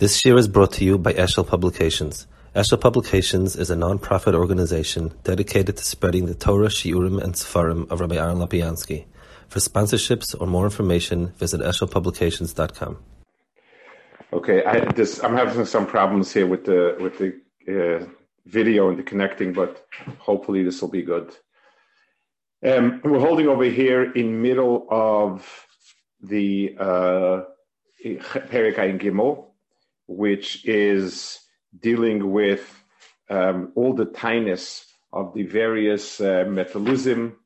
This year is brought to you by Eshel Publications. Eshel Publications is a non-profit organization dedicated to spreading the Torah, Shiurim, and Sefarim of Rabbi Aaron Lopiansky. For sponsorships or more information, visit eshelpublications.com. Okay, I, this, I'm having some problems here with the with the uh, video and the connecting, but hopefully this will be good. Um, we're holding over here in middle of the uh, Perik Gimel, which is dealing with um, all the tiness of the various uh, metabolism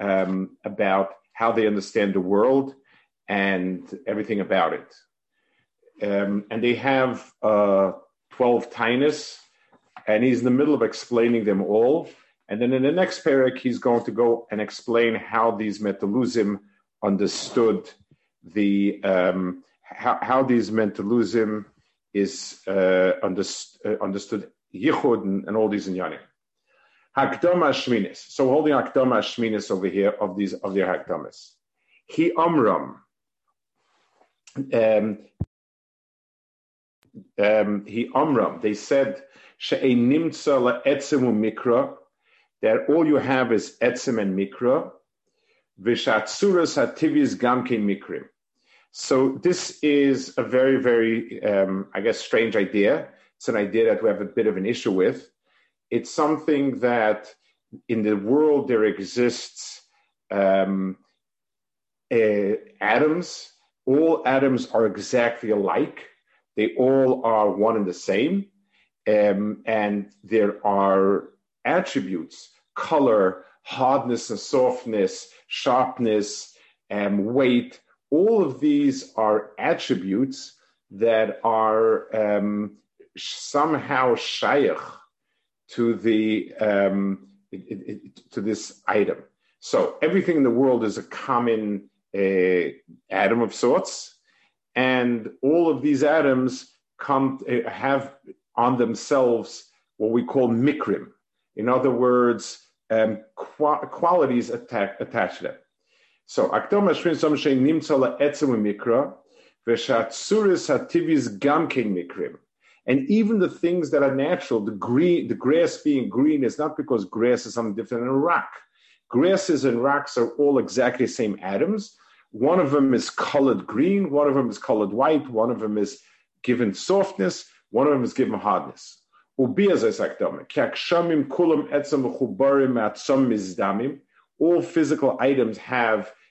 um, about how they understand the world and everything about it. Um, and they have uh, 12 tiness, and he's in the middle of explaining them all. And then in the next parak, he's going to go and explain how these metaluzim understood the um, how, how these mentaluzim is uh, uh, understood yichud and, all these inyanim. Hakdama Shminis. So holding Hakdama Shminis over here of these of their Hakdamas. He Amram. Um, um, he Amram. They said She'enimtza la'etzemu mikra that all you have is etzem and mikra. Vishatsuras hativis gamke mikrim so this is a very, very, um, I guess, strange idea. It's an idea that we have a bit of an issue with. It's something that in the world there exists um, uh, atoms. All atoms are exactly alike. They all are one and the same. Um, and there are attributes, color, hardness and softness, sharpness, um, weight, all of these are attributes that are um, somehow shaykh to the um, to this item. So everything in the world is a common uh, atom of sorts, and all of these atoms come uh, have on themselves what we call mikrim. In other words, um, qu- qualities attached to them. So akdom ashrin som shein la'etzem mikra, v'shatsuris hativis gamkein mikrim. And even the things that are natural, the green, the grass being green is not because grass is something different than a rock. Grasses and rocks are all exactly the same atoms. One of them is colored green, one of them is colored white, one of them is given softness, one of them is given hardness. All physical items have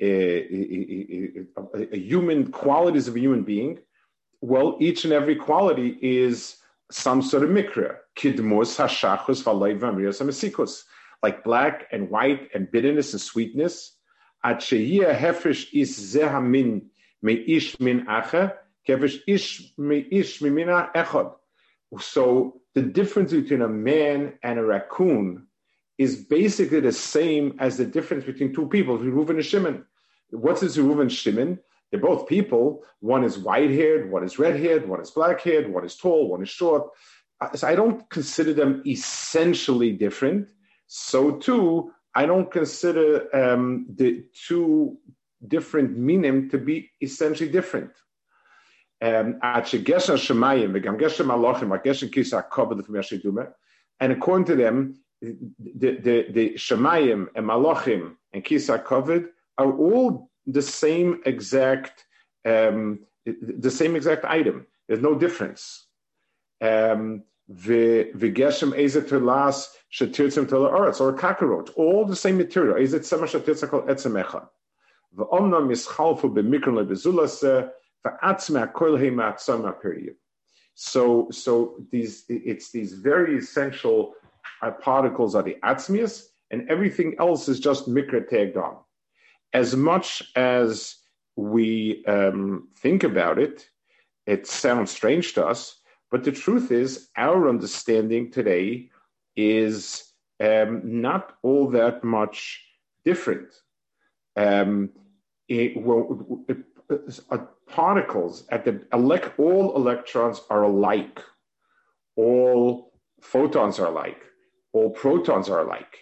a, human qualities of a human being, well, each and every quality is some sort of mikra. Kidmus, hashachus, amesikus. Like black and white and bitterness and sweetness. Atshehia hefresh is zehamin me ish min acha, kevish ish me ish mimina echad. So the difference between a man and a raccoon is basically the same as the difference between two people, Reuven and Shimon. What's this Reuven Shimon? They're both people. One is white haired, one is red haired, one is black haired, one is tall, one is short. Uh, so I don't consider them essentially different. So too, I don't consider um, the two different minim to be essentially different. Um, and according to them, the, the, the Shemayim and Malachim and Kisa Kovid are all the same exact um, the same exact item. There's no difference. Um, V'geshem ezet telas shetirtzim tela oretz or kakarot, all the same material. Ezet sema shetirtzim kol etzem echad. V'omna mischalfu b'mikron lebezulase v'atzme akol heima atzama period. So, so these it's these very essential particles are the atzmius, and everything else is just mikra tagged on. As much as we um, think about it, it sounds strange to us, but the truth is, our understanding today is um, not all that much different. Um, it, well, it, uh, particles at the elect, all electrons are alike, all photons are alike, all protons are alike.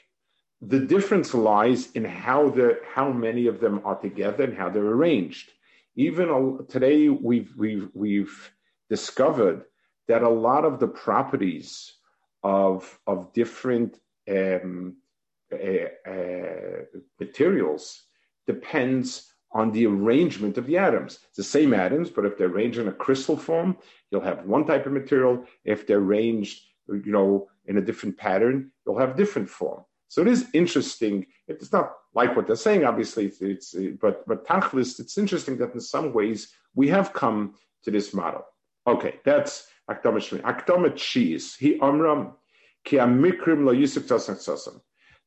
The difference lies in how the how many of them are together and how they're arranged. Even today, we've we've we've discovered that a lot of the properties of of different um, uh, uh, materials depends on the arrangement of the atoms. It's the same atoms, but if they're arranged in a crystal form, you'll have one type of material. If they're arranged, you know, in a different pattern, you'll have different form. So it is interesting. It's not like what they're saying, obviously, it's, but but Tachlis, it's interesting that in some ways we have come to this model. Okay, that's Akdama Shmi. Akdama Cheese. He Amram Ki Amikrim Lo Yusuf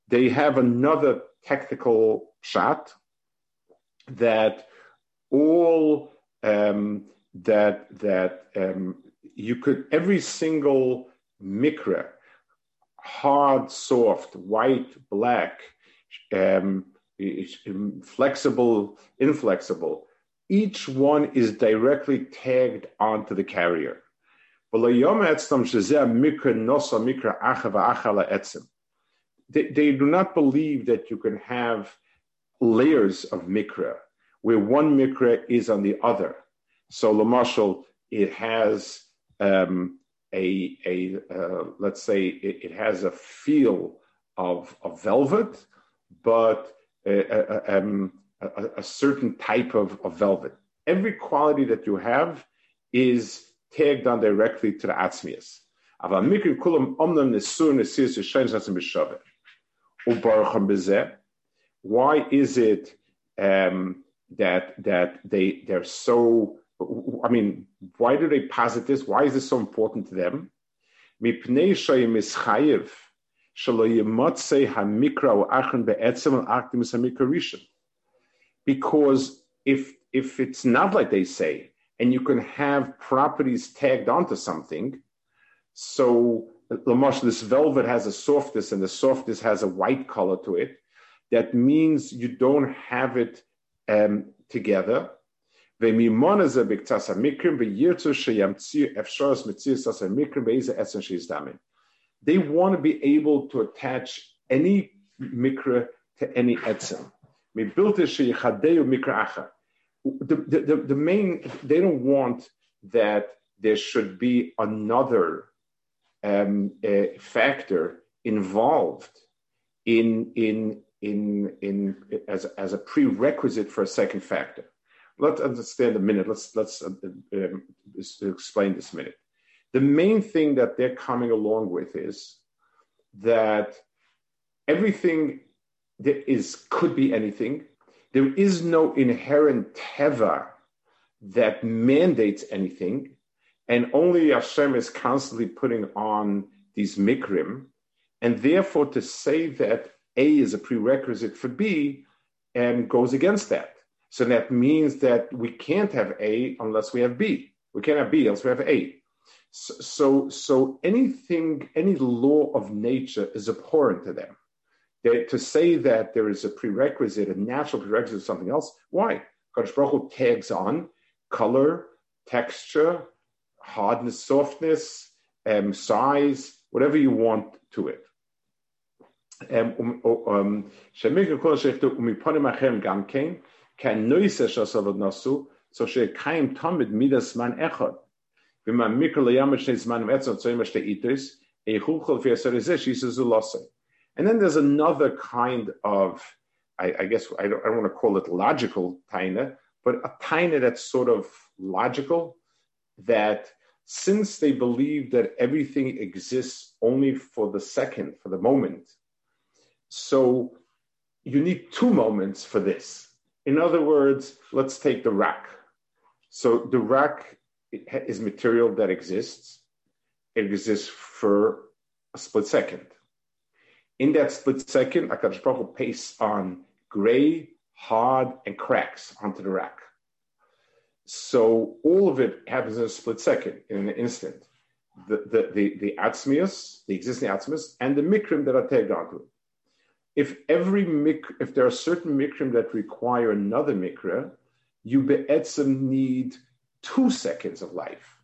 They have another technical shot that all um, that that um, you could every single mikra, hard, soft, white, black, um, flexible, inflexible. Each one is directly tagged onto the carrier. They, they do not believe that you can have layers of mikra, where one mikra is on the other. So, Lamashal, it has um, a, a uh, let's say, it, it, has a feel of, of velvet, but a, a, um, a certain type of, of, velvet. Every quality that you have is tagged on directly to the atzmias. Why is it um, that that they they're so? I mean, why do they posit this? Why is this so important to them? Because if if it's not like they say, and you can have properties tagged onto something, so Lamash, this velvet has a softness, and the softness has a white color to it that means you don't have it um, together. They want to be able to attach any mikra to any etzem. The, the, the main, they don't want that there should be another um, uh, factor involved in, in, in, in as, as a prerequisite for a second factor. Let's understand a minute. Let's let's uh, um, explain this a minute. The main thing that they're coming along with is that everything that is could be anything. There is no inherent teva that mandates anything, and only Hashem is constantly putting on these mikrim, and therefore to say that a is a prerequisite for B and goes against that. So that means that we can't have A unless we have B. We can't have B unless we have A. So, so, so anything, any law of nature is abhorrent to them. They, to say that there is a prerequisite, a natural prerequisite of something else, why? Kadosh Baruch Hu tags on color, texture, hardness, softness, um, size, whatever you want to it. Um, um, um kein Nasu, er so she kein Midas Man Wenn man Nes Man immer steht e Losse. And then there's another kind of, I, I guess, I don't, I don't, want to call it logical taina, but a taina that's sort of logical, that since they believe that everything exists only for the second, for the moment, so you need two moments for this. In other words, let's take the rack. So the rack is material that exists. It exists for a split second. In that split second, Akadosh Baruch Hu pastes on gray, hard, and cracks onto the rack. So all of it happens in a split second, in an instant. the the the, the atzmius, the existing atzmius, and the mikrim that are tagged onto it. If every mik, if there are certain mikrim that require another mikra, you be'etzim need two seconds of life,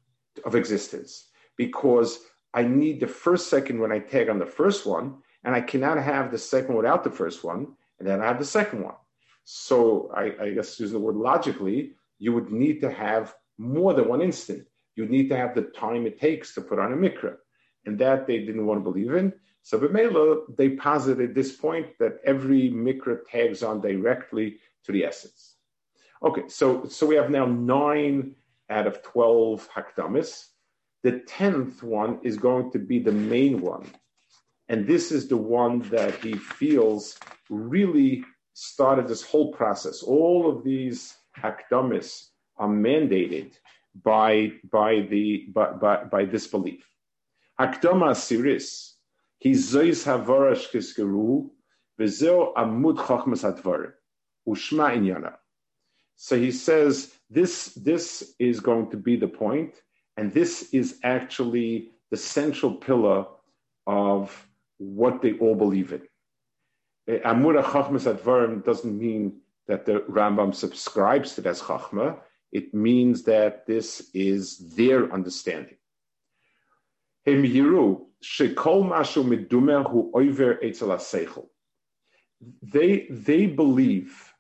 of existence, because I need the first second when I tag on the first one, and I cannot have the second without the first one, and then I have the second one. So I, I guess use the word logically, you would need to have more than one instant. You need to have the time it takes to put on a mikra. And that they didn't want to believe in. So B'Mela, they posited this point that every mikra tags on directly to the essence. Okay, so, so we have now nine out of 12 hakdamis. The tenth one is going to be the main one. And this is the one that he feels really started this whole process. All of these hakdamis are mandated by, by, the, by, by, by this belief. Hakdama siris, he zois havarash kiskeru, vezeo amud chachmas advar, ushma inyana. So he says this, this is going to be the point, and this is actually the central pillar of what they all believe in. Eh, Amura Chachmas Advarim doesn't mean that the Rambam subscribes to that Chachma. It means that this is their understanding. They, they believe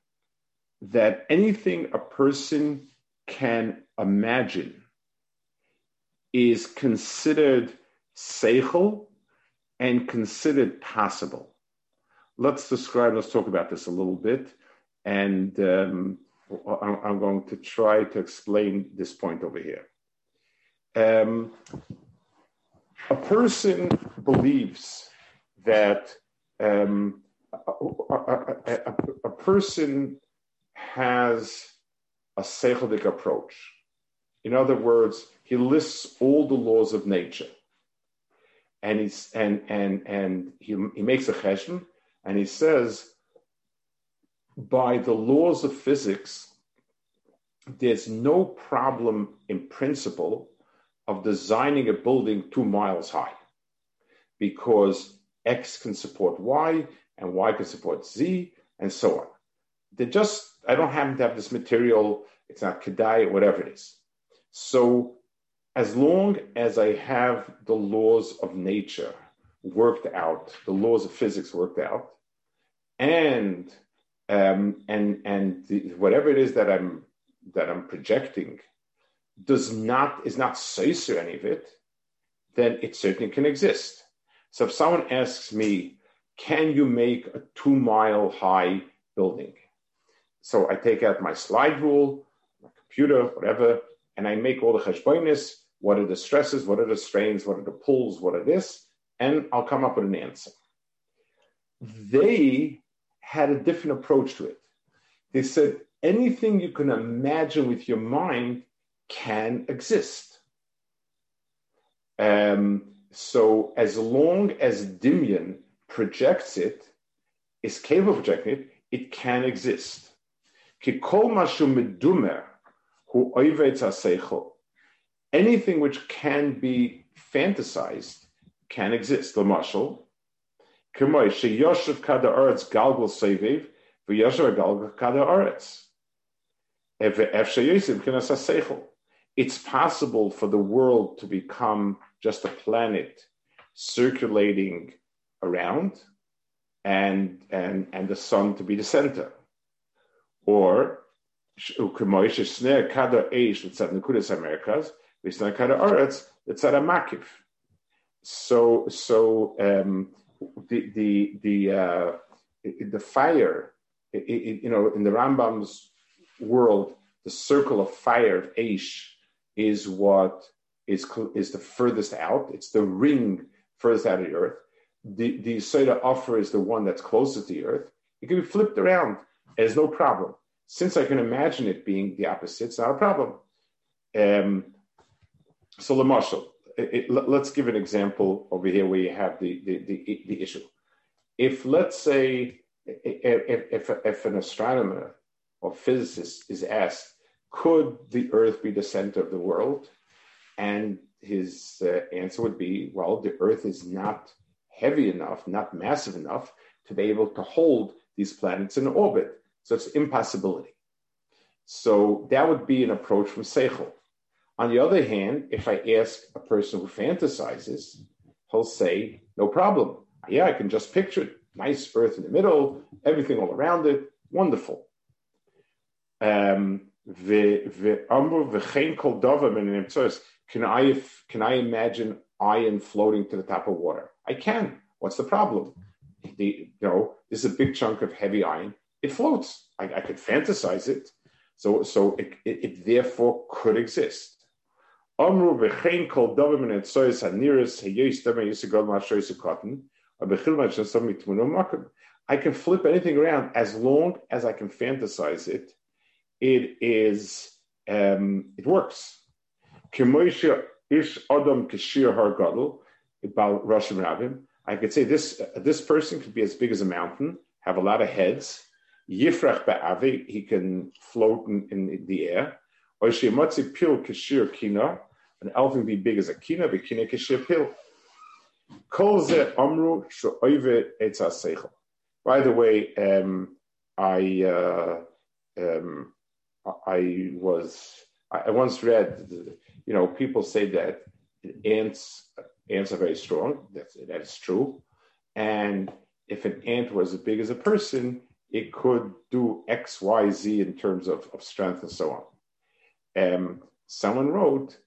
that anything a person can imagine is considered seichel and considered possible let's describe, let's talk about this a little bit. And um, I'm going to try to explain this point over here. Um, a person believes that um, a, a, a, person has a seichelic approach. In other words, he lists all the laws of nature, and he's and and and he, he makes a cheshbon, and he says, by the laws of physics, there's no problem in principle of designing a building two miles high because X can support Y and Y can support Z and so on. They just, I don't happen to have this material, it's not Kedai, whatever it is. So as long as I have the laws of nature worked out, the laws of physics worked out, and um, and and the, whatever it is that I'm that I'm projecting does not is not or any of it, then it certainly can exist. So if someone asks me, can you make a two mile high building? So I take out my slide rule, my computer, whatever, and I make all the cheshbonis. What are the stresses? What are the strains? What are the pulls? What are this? And I'll come up with an answer. They had a different approach to it. They said anything you can imagine with your mind can exist. Um, so as long as Dimion projects it, is capable of projecting it, it can exist. Anything which can be fantasized can exist. The marshal, It's possible for the world to become just a planet circulating around and, and, and the sun to be the center. Or Americas. So, so um, the the the uh, the fire, it, it, you know, in the Rambam's world, the circle of fire of Aish is what is is the furthest out. It's the ring furthest out of the earth. The the Soda offer is the one that's closest to the earth. It can be flipped around. There's no problem. Since I can imagine it being the opposite, it's not a problem. Um, so, Lamashal, it, let's give an example over here where you have the, the, the, the issue. If let's say, if, if, if an astronomer or physicist is asked, could the Earth be the center of the world? And his uh, answer would be, well, the Earth is not heavy enough, not massive enough to be able to hold these planets in orbit. So it's impossibility. So that would be an approach from Seichel. On the other hand, if I ask a person who fantasizes, he'll say, no problem. Yeah, I can just picture it. Nice earth in the middle, everything all around it, wonderful. Um, can I can I imagine iron floating to the top of water? I can. What's the problem? The, you know, this is a big chunk of heavy iron. It floats. I, I could fantasize it. So so it, it, it therefore could exist. Amru kol davar min haniris davar ma'ashoyis cotton. I can flip anything around as long as I can fantasize it. It is um, it works. ish adam about Russian Rabim. I could say this this person could be as big as a mountain, have a lot of heads. Yifrach ba'avi, he can float in, in the air. Or shemotzi pil kashir kina, an elephant be big as a kina, but kina kashir pil. Kol ze amru sho'oive etz By the way, um, I uh, um, I was I once read, you know, people say that ants ants are very strong. That's that is true, and if an ant was as big as a person, it could do X, Y, Z in terms of, of strength and so on. Um, someone wrote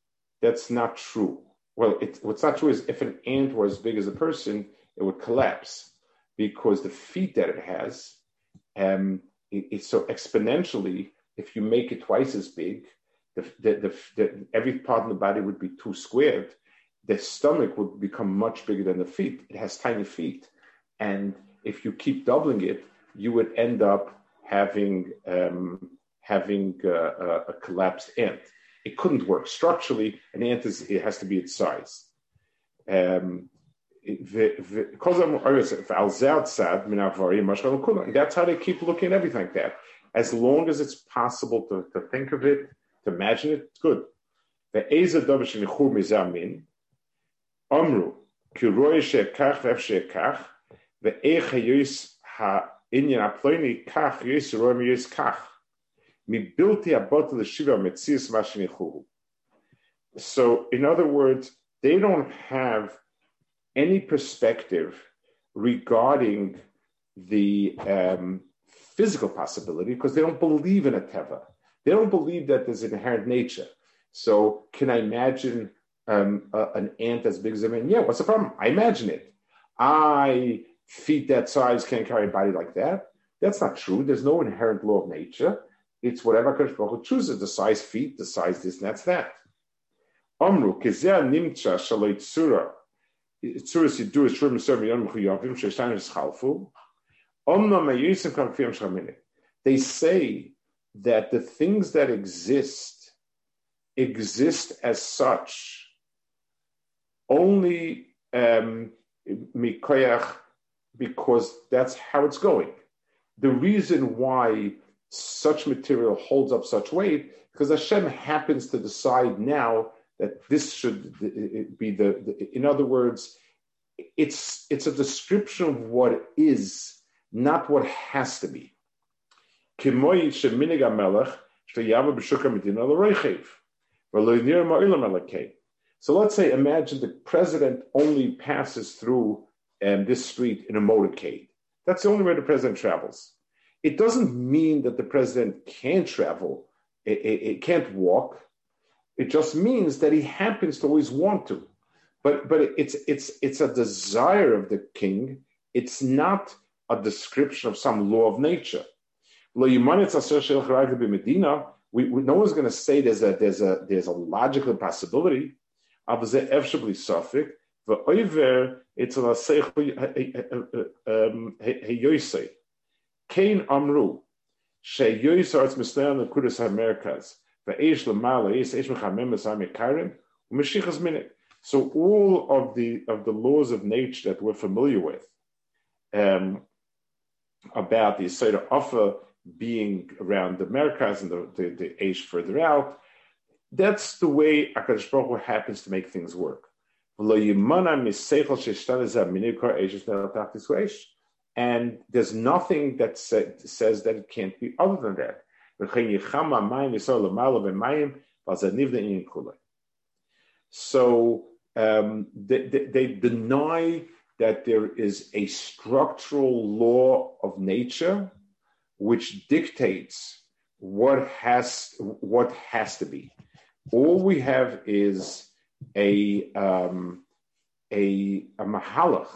that's not true well, it, what's not true is if an ant were as big as a person, it would collapse because the feet that it has, um, it, it's so exponentially. If you make it twice as big, the, the, the, every part of the body would be two squared. The stomach would become much bigger than the feet. It has tiny feet, and if you keep doubling it, you would end up having um, having uh, a collapsed ant it couldn't work structurally. An ant is, it has to be its size. Um, that's how they keep looking at everything like that. As long as it's possible to, to think of it, to imagine it, it's good. Amru, ki roye she'kach she'kach, ve'ech ha'yis ha'inyan ha'ploini kach, yis roye yis kach. So, in other words, they don't have any perspective regarding the um, physical possibility because they don't believe in a teva. They don't believe that there's inherent nature. So, can I imagine um, a, an ant as big as a man? Yeah, what's the problem? I imagine it. I feet that size can't carry a body like that. That's not true. There's no inherent law of nature. It's whatever Baruch chooses, the size feet, the size this, and that's that. Amru, kezeh nimtza shaloi tzura, tzura sidur shur miser miyon mechuyavim, sheshan kakfiyam shamini. They say that the things that exist exist as such only um, because that's how it's going. The reason why such material holds up such weight because Hashem happens to decide now that this should be the, the, in other words, it's it's a description of what is, not what has to be. So let's say, imagine the president only passes through um, this street in a motorcade. That's the only way the president travels. It doesn't mean that the president can't travel, it, it, it can't walk. It just means that he happens to always want to. But but it's it's it's a desire of the king. It's not a description of some law of nature. We, we, no one's going to say there's a there's a there's a logical possibility. It's a Kain Amru, She Yoisarts Misleon Kudus Americas, Ve'esh Lamala, Is Esh Mechamem Mesami Kairim, Meshichas Minute. So all of the of the laws of nature that we're familiar with um, about the Seder Offer being around the Americas and the, the, the age further out, That's the way Akadosh Baruch Hu happens to make things work. And there's nothing that say, says that it can't be other than that. So um, they deny that there is a structural law of nature which dictates what has what has to be. All we have is a um, a, a mahalach.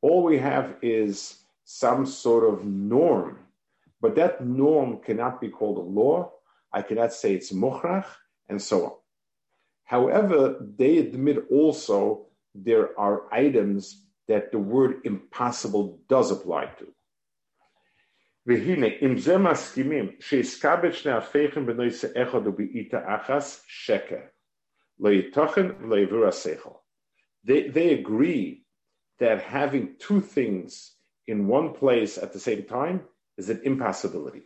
All we have is some sort of norm, but that norm cannot be called a law. I cannot say it's mukhrach, and so on. However, they admit also there are items that the word impossible does apply to. והנה, אם זה מסכימים שיסקבל שני הפכים בנושא אחד ובעיטה אחס, שקר. לא יתוכן ולא יעבור השכל. They agree that having two things in one place at the same time is an impossibility.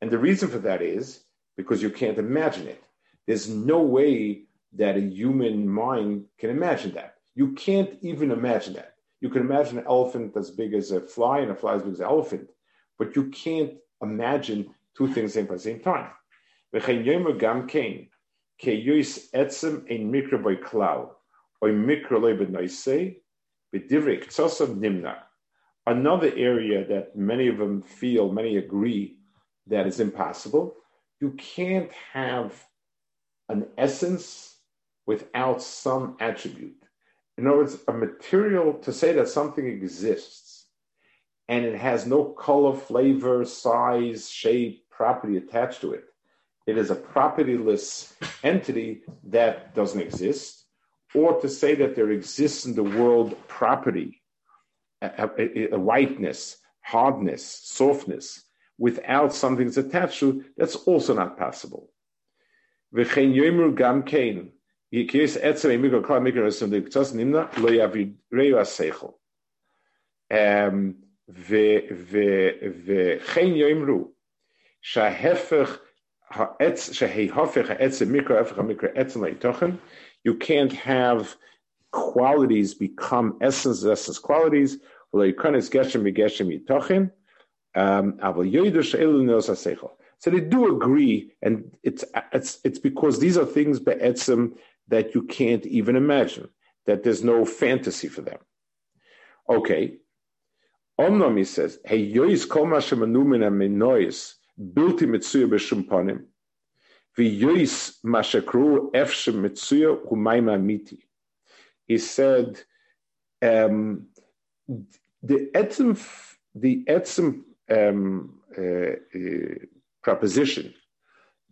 And the reason for that is because you can't imagine it. There's no way that a human mind can imagine that. You can't even imagine that. You can imagine an elephant as big as a fly and a fly as big as an elephant, but you can't imagine two things at the same time. Another area that many of them feel, many agree that is impossible, you can't have an essence without some attribute. In other words, a material to say that something exists and it has no color, flavor, size, shape, property attached to it. It is a propertyless entity that doesn't exist, or to say that there exists in the world property, a, a, a whiteness, hardness, softness, without something that's attached to, that's also not possible. etzem emigro kol mikro esum de ktos nimna lo yavid reyu aseichel. וכן יאמרו שההפך העץ, שההפך העצם מיקרו, ההפך המיקרו עצם לתוכן, you can't have qualities become essence, essence qualities, ולא ייכנס גשם מגשם מתוכן, אבל ידע שאלו נוס השכל. So they do agree, and it's it's it's because these are things be'etzim that you can't even imagine, that there's no fantasy for them. Okay. Omnom, he says, Hey, yois kol ma shemanum min aminois, bilti mitzuya b'shum ponim, v'yois ma efshem mitzuya humayma miti. He said, um, the etzim, the etzim um, uh, uh, proposition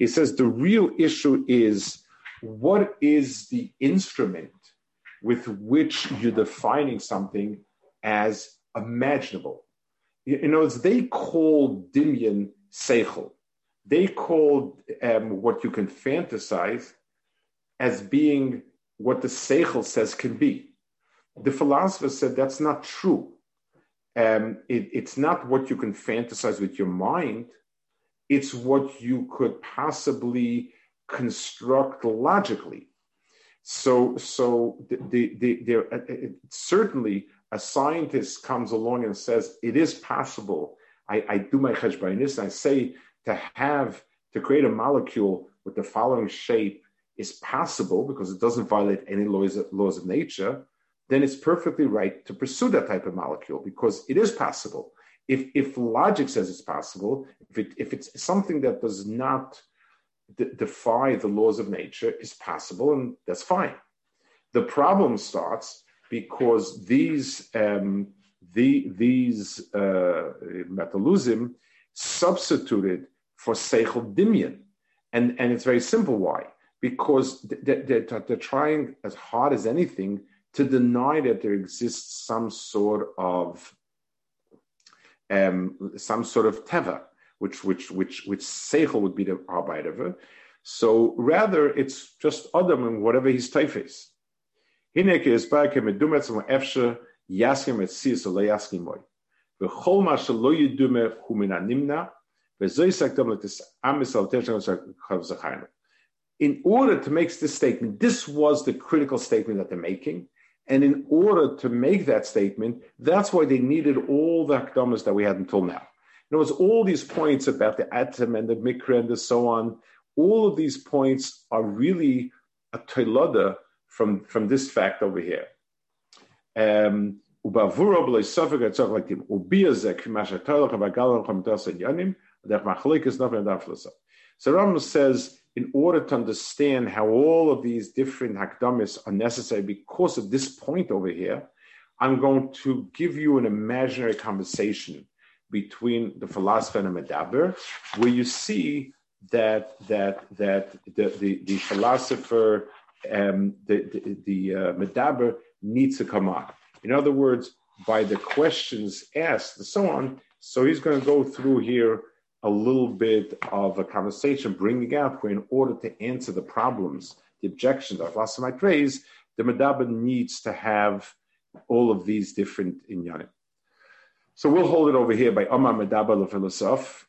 he says the real issue is what is the instrument with which you're defining something as imaginable. You know, as they call Dimian Seichel. They call um, what you can fantasize as being what the Seichel says can be. The philosopher said that's not true um, it, it's not what you can fantasize with your mind, it's what you could possibly construct logically. So, so the, the, the, uh, uh, certainly a scientist comes along and says it is possible. I, I do my cheshbainis and I say to have to create a molecule with the following shape is possible because it doesn't violate any laws laws of nature then it's perfectly right to pursue that type of molecule because it is possible. If, if logic says it's possible, if, it, if it's something that does not d- defy the laws of nature, is possible, and that's fine. The problem starts because these um, the, these uh, substituted for seichel. And, and it's very simple why. Because they're, they're, they're trying as hard as anything to deny that there exists some sort of um, some sort of teva, which which which which seichel would be the arbeiter. So rather, it's just Adam and whatever his type is. Hineke is efshe et sis moy. Ma hu min animna amis al. In order to make this statement, this was the critical statement that they're making. And in order to make that statement, that's why they needed all the akdamas that we had until now. In other words, all these points about the atom and the mikra and the so on, all of these points are really a toilada from, from this fact over here. Um, so Rambam says in order to understand how all of these different hakdamis are necessary because of this point over here, I'm going to give you an imaginary conversation between the philosopher and the medaber, where you see that that that the the, the philosopher, um, the the, the uh, medaber needs to come on. In other words, by the questions asked and so on. So he's going to go through here a little bit of a conversation, bringing out where in order to answer the problems, the objections that Lassa might raise, the Medaber needs to have all of these different inyanim. So we'll hold it over here by Omar Medaber the philosoph,